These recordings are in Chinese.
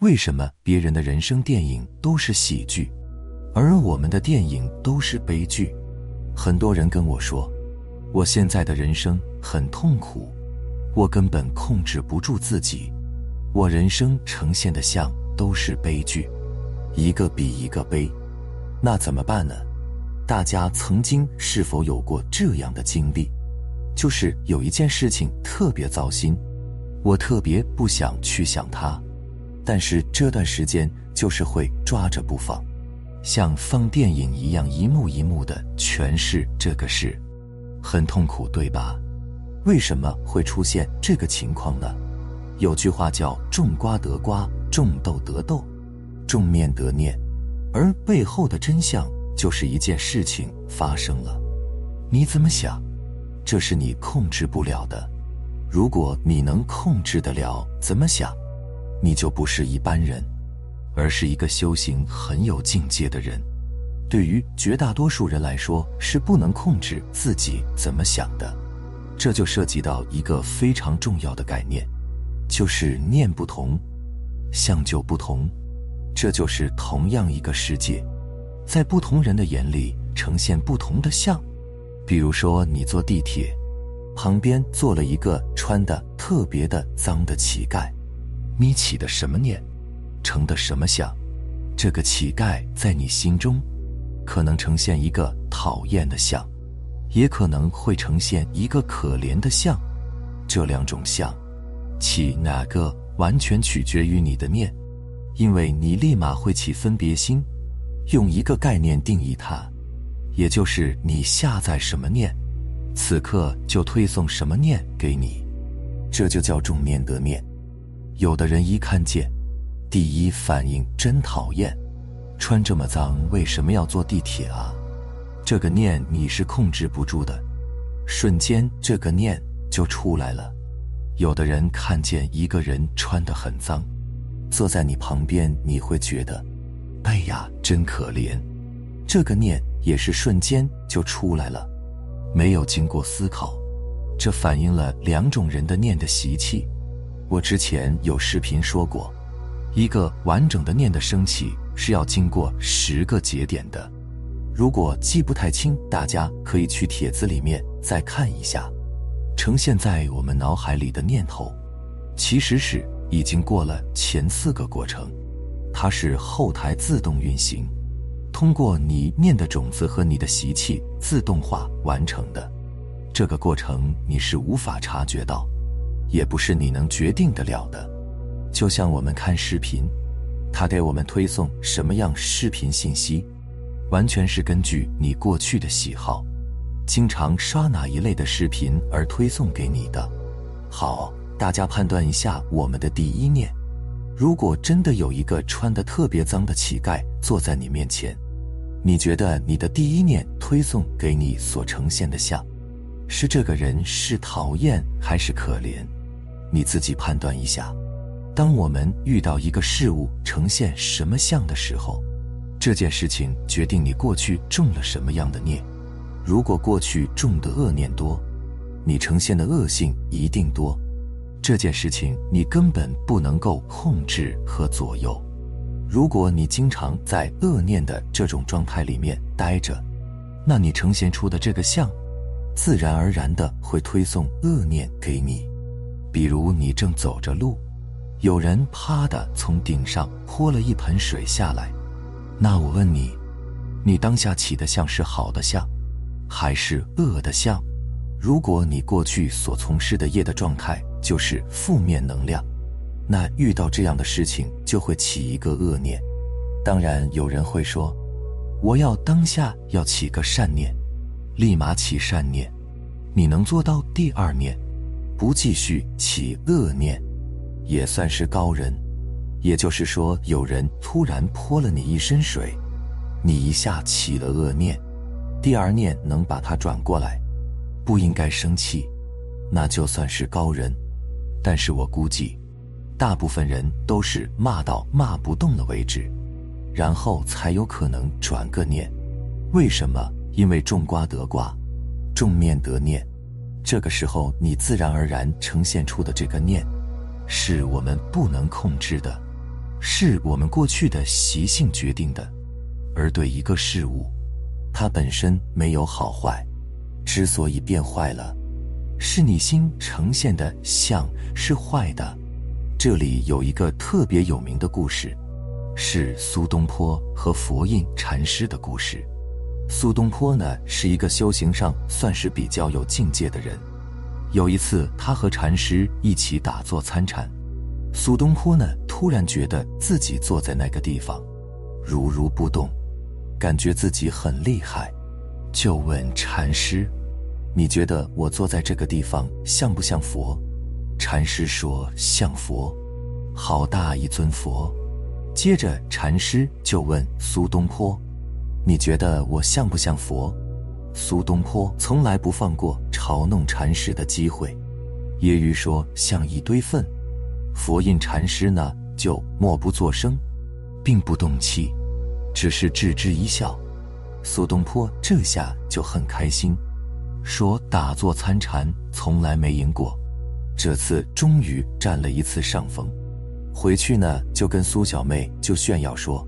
为什么别人的人生电影都是喜剧，而我们的电影都是悲剧？很多人跟我说，我现在的人生很痛苦，我根本控制不住自己，我人生呈现的像都是悲剧，一个比一个悲。那怎么办呢？大家曾经是否有过这样的经历？就是有一件事情特别糟心，我特别不想去想它。但是这段时间就是会抓着不放，像放电影一样一幕一幕的诠释这个事，很痛苦，对吧？为什么会出现这个情况呢？有句话叫“种瓜得瓜，种豆得豆，种面得面”，而背后的真相就是一件事情发生了，你怎么想，这是你控制不了的。如果你能控制得了，怎么想？你就不是一般人，而是一个修行很有境界的人。对于绝大多数人来说，是不能控制自己怎么想的。这就涉及到一个非常重要的概念，就是念不同，相就不同。这就是同样一个世界，在不同人的眼里呈现不同的相。比如说，你坐地铁，旁边坐了一个穿的特别的脏的乞丐。你起的什么念，成的什么相？这个乞丐在你心中，可能呈现一个讨厌的相，也可能会呈现一个可怜的相。这两种相，起哪个完全取决于你的念，因为你立马会起分别心，用一个概念定义它，也就是你下载什么念，此刻就推送什么念给你，这就叫种念得念。有的人一看见，第一反应真讨厌，穿这么脏，为什么要坐地铁啊？这个念你是控制不住的，瞬间这个念就出来了。有的人看见一个人穿得很脏，坐在你旁边，你会觉得，哎呀，真可怜。这个念也是瞬间就出来了，没有经过思考，这反映了两种人的念的习气。我之前有视频说过，一个完整的念的升起是要经过十个节点的。如果记不太清，大家可以去帖子里面再看一下。呈现在我们脑海里的念头，其实是已经过了前四个过程，它是后台自动运行，通过你念的种子和你的习气自动化完成的。这个过程你是无法察觉到。也不是你能决定得了的，就像我们看视频，它给我们推送什么样视频信息，完全是根据你过去的喜好，经常刷哪一类的视频而推送给你的。好，大家判断一下我们的第一念：如果真的有一个穿得特别脏的乞丐坐在你面前，你觉得你的第一念推送给你所呈现的像，是这个人是讨厌还是可怜？你自己判断一下，当我们遇到一个事物呈现什么相的时候，这件事情决定你过去种了什么样的孽。如果过去种的恶念多，你呈现的恶性一定多。这件事情你根本不能够控制和左右。如果你经常在恶念的这种状态里面待着，那你呈现出的这个相，自然而然的会推送恶念给你。比如你正走着路，有人啪的从顶上泼了一盆水下来，那我问你，你当下起的像是好的像，还是恶的像？如果你过去所从事的业的状态就是负面能量，那遇到这样的事情就会起一个恶念。当然有人会说，我要当下要起个善念，立马起善念，你能做到第二念？不继续起恶念，也算是高人。也就是说，有人突然泼了你一身水，你一下起了恶念，第二念能把它转过来，不应该生气，那就算是高人。但是我估计，大部分人都是骂到骂不动了为止，然后才有可能转个念。为什么？因为种瓜得瓜，种面得面。这个时候，你自然而然呈现出的这个念，是我们不能控制的。是我们过去的习性决定的，而对一个事物，它本身没有好坏，之所以变坏了，是你心呈现的相是坏的。这里有一个特别有名的故事，是苏东坡和佛印禅师的故事。苏东坡呢是一个修行上算是比较有境界的人。有一次，他和禅师一起打坐参禅，苏东坡呢突然觉得自己坐在那个地方，如如不动，感觉自己很厉害，就问禅师：“你觉得我坐在这个地方像不像佛？”禅师说：“像佛，好大一尊佛。”接着，禅师就问苏东坡。你觉得我像不像佛？苏东坡从来不放过嘲弄禅师的机会，揶揄说像一堆粪。佛印禅师呢就默不作声，并不动气，只是置之一笑。苏东坡这下就很开心，说打坐参禅从来没赢过，这次终于占了一次上风。回去呢就跟苏小妹就炫耀说。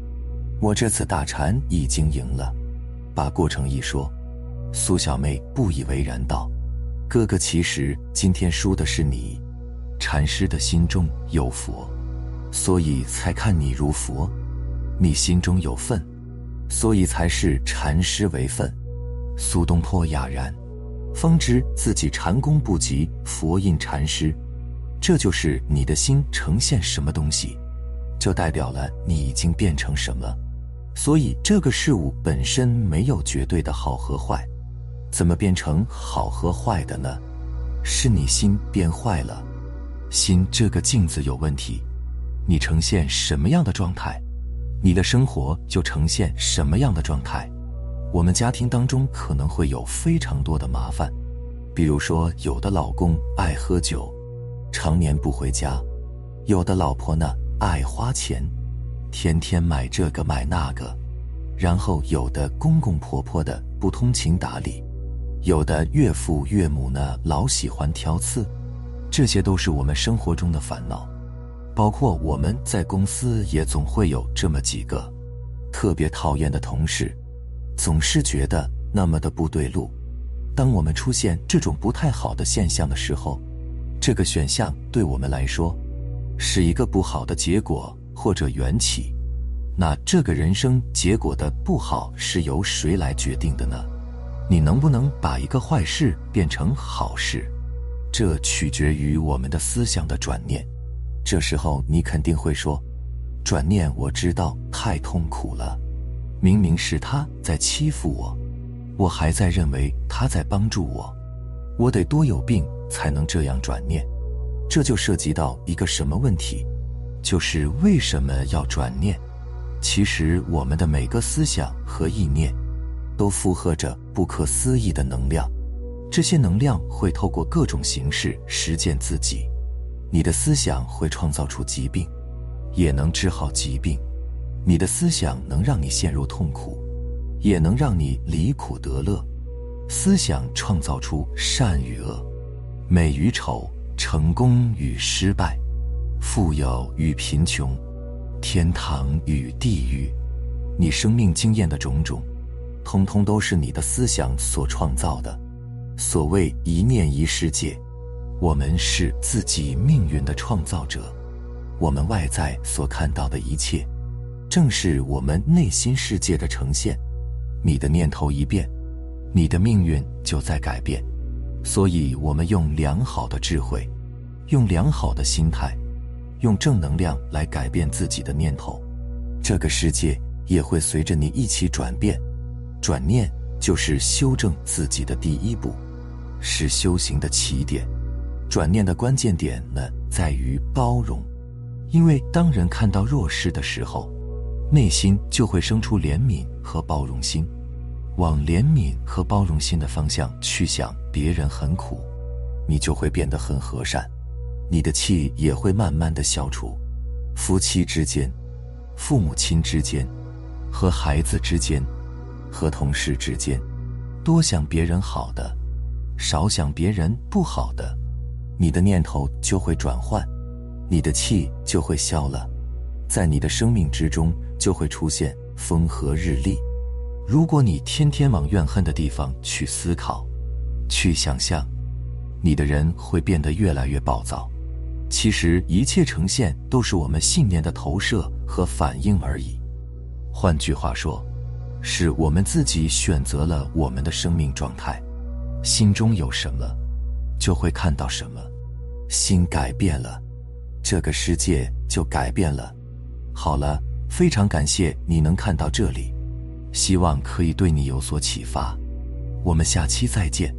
我这次打禅已经赢了，把过程一说，苏小妹不以为然道：“哥哥，其实今天输的是你。禅师的心中有佛，所以才看你如佛；你心中有份，所以才是禅师为份。”苏东坡哑然，方知自己禅功不及佛印禅师，这就是你的心呈现什么东西，就代表了你已经变成什么。所以，这个事物本身没有绝对的好和坏，怎么变成好和坏的呢？是你心变坏了，心这个镜子有问题，你呈现什么样的状态，你的生活就呈现什么样的状态。我们家庭当中可能会有非常多的麻烦，比如说，有的老公爱喝酒，常年不回家；有的老婆呢爱花钱。天天买这个买那个，然后有的公公婆婆的不通情达理，有的岳父岳母呢老喜欢挑刺，这些都是我们生活中的烦恼。包括我们在公司也总会有这么几个特别讨厌的同事，总是觉得那么的不对路。当我们出现这种不太好的现象的时候，这个选项对我们来说是一个不好的结果。或者缘起，那这个人生结果的不好是由谁来决定的呢？你能不能把一个坏事变成好事？这取决于我们的思想的转念。这时候你肯定会说：“转念，我知道太痛苦了。明明是他在欺负我，我还在认为他在帮助我，我得多有病才能这样转念？”这就涉及到一个什么问题？就是为什么要转念？其实我们的每个思想和意念，都负荷着不可思议的能量。这些能量会透过各种形式实践自己。你的思想会创造出疾病，也能治好疾病；你的思想能让你陷入痛苦，也能让你离苦得乐。思想创造出善与恶、美与丑、成功与失败。富有与贫穷，天堂与地狱，你生命经验的种种，通通都是你的思想所创造的。所谓一念一世界，我们是自己命运的创造者。我们外在所看到的一切，正是我们内心世界的呈现。你的念头一变，你的命运就在改变。所以，我们用良好的智慧，用良好的心态。用正能量来改变自己的念头，这个世界也会随着你一起转变。转念就是修正自己的第一步，是修行的起点。转念的关键点呢，在于包容，因为当人看到弱势的时候，内心就会生出怜悯和包容心，往怜悯和包容心的方向去想，别人很苦，你就会变得很和善。你的气也会慢慢的消除，夫妻之间、父母亲之间、和孩子之间、和同事之间，多想别人好的，少想别人不好的，你的念头就会转换，你的气就会消了，在你的生命之中就会出现风和日丽。如果你天天往怨恨的地方去思考、去想象，你的人会变得越来越暴躁。其实一切呈现都是我们信念的投射和反应而已。换句话说，是我们自己选择了我们的生命状态。心中有什么，就会看到什么。心改变了，这个世界就改变了。好了，非常感谢你能看到这里。希望可以对你有所启发，我们下期再见。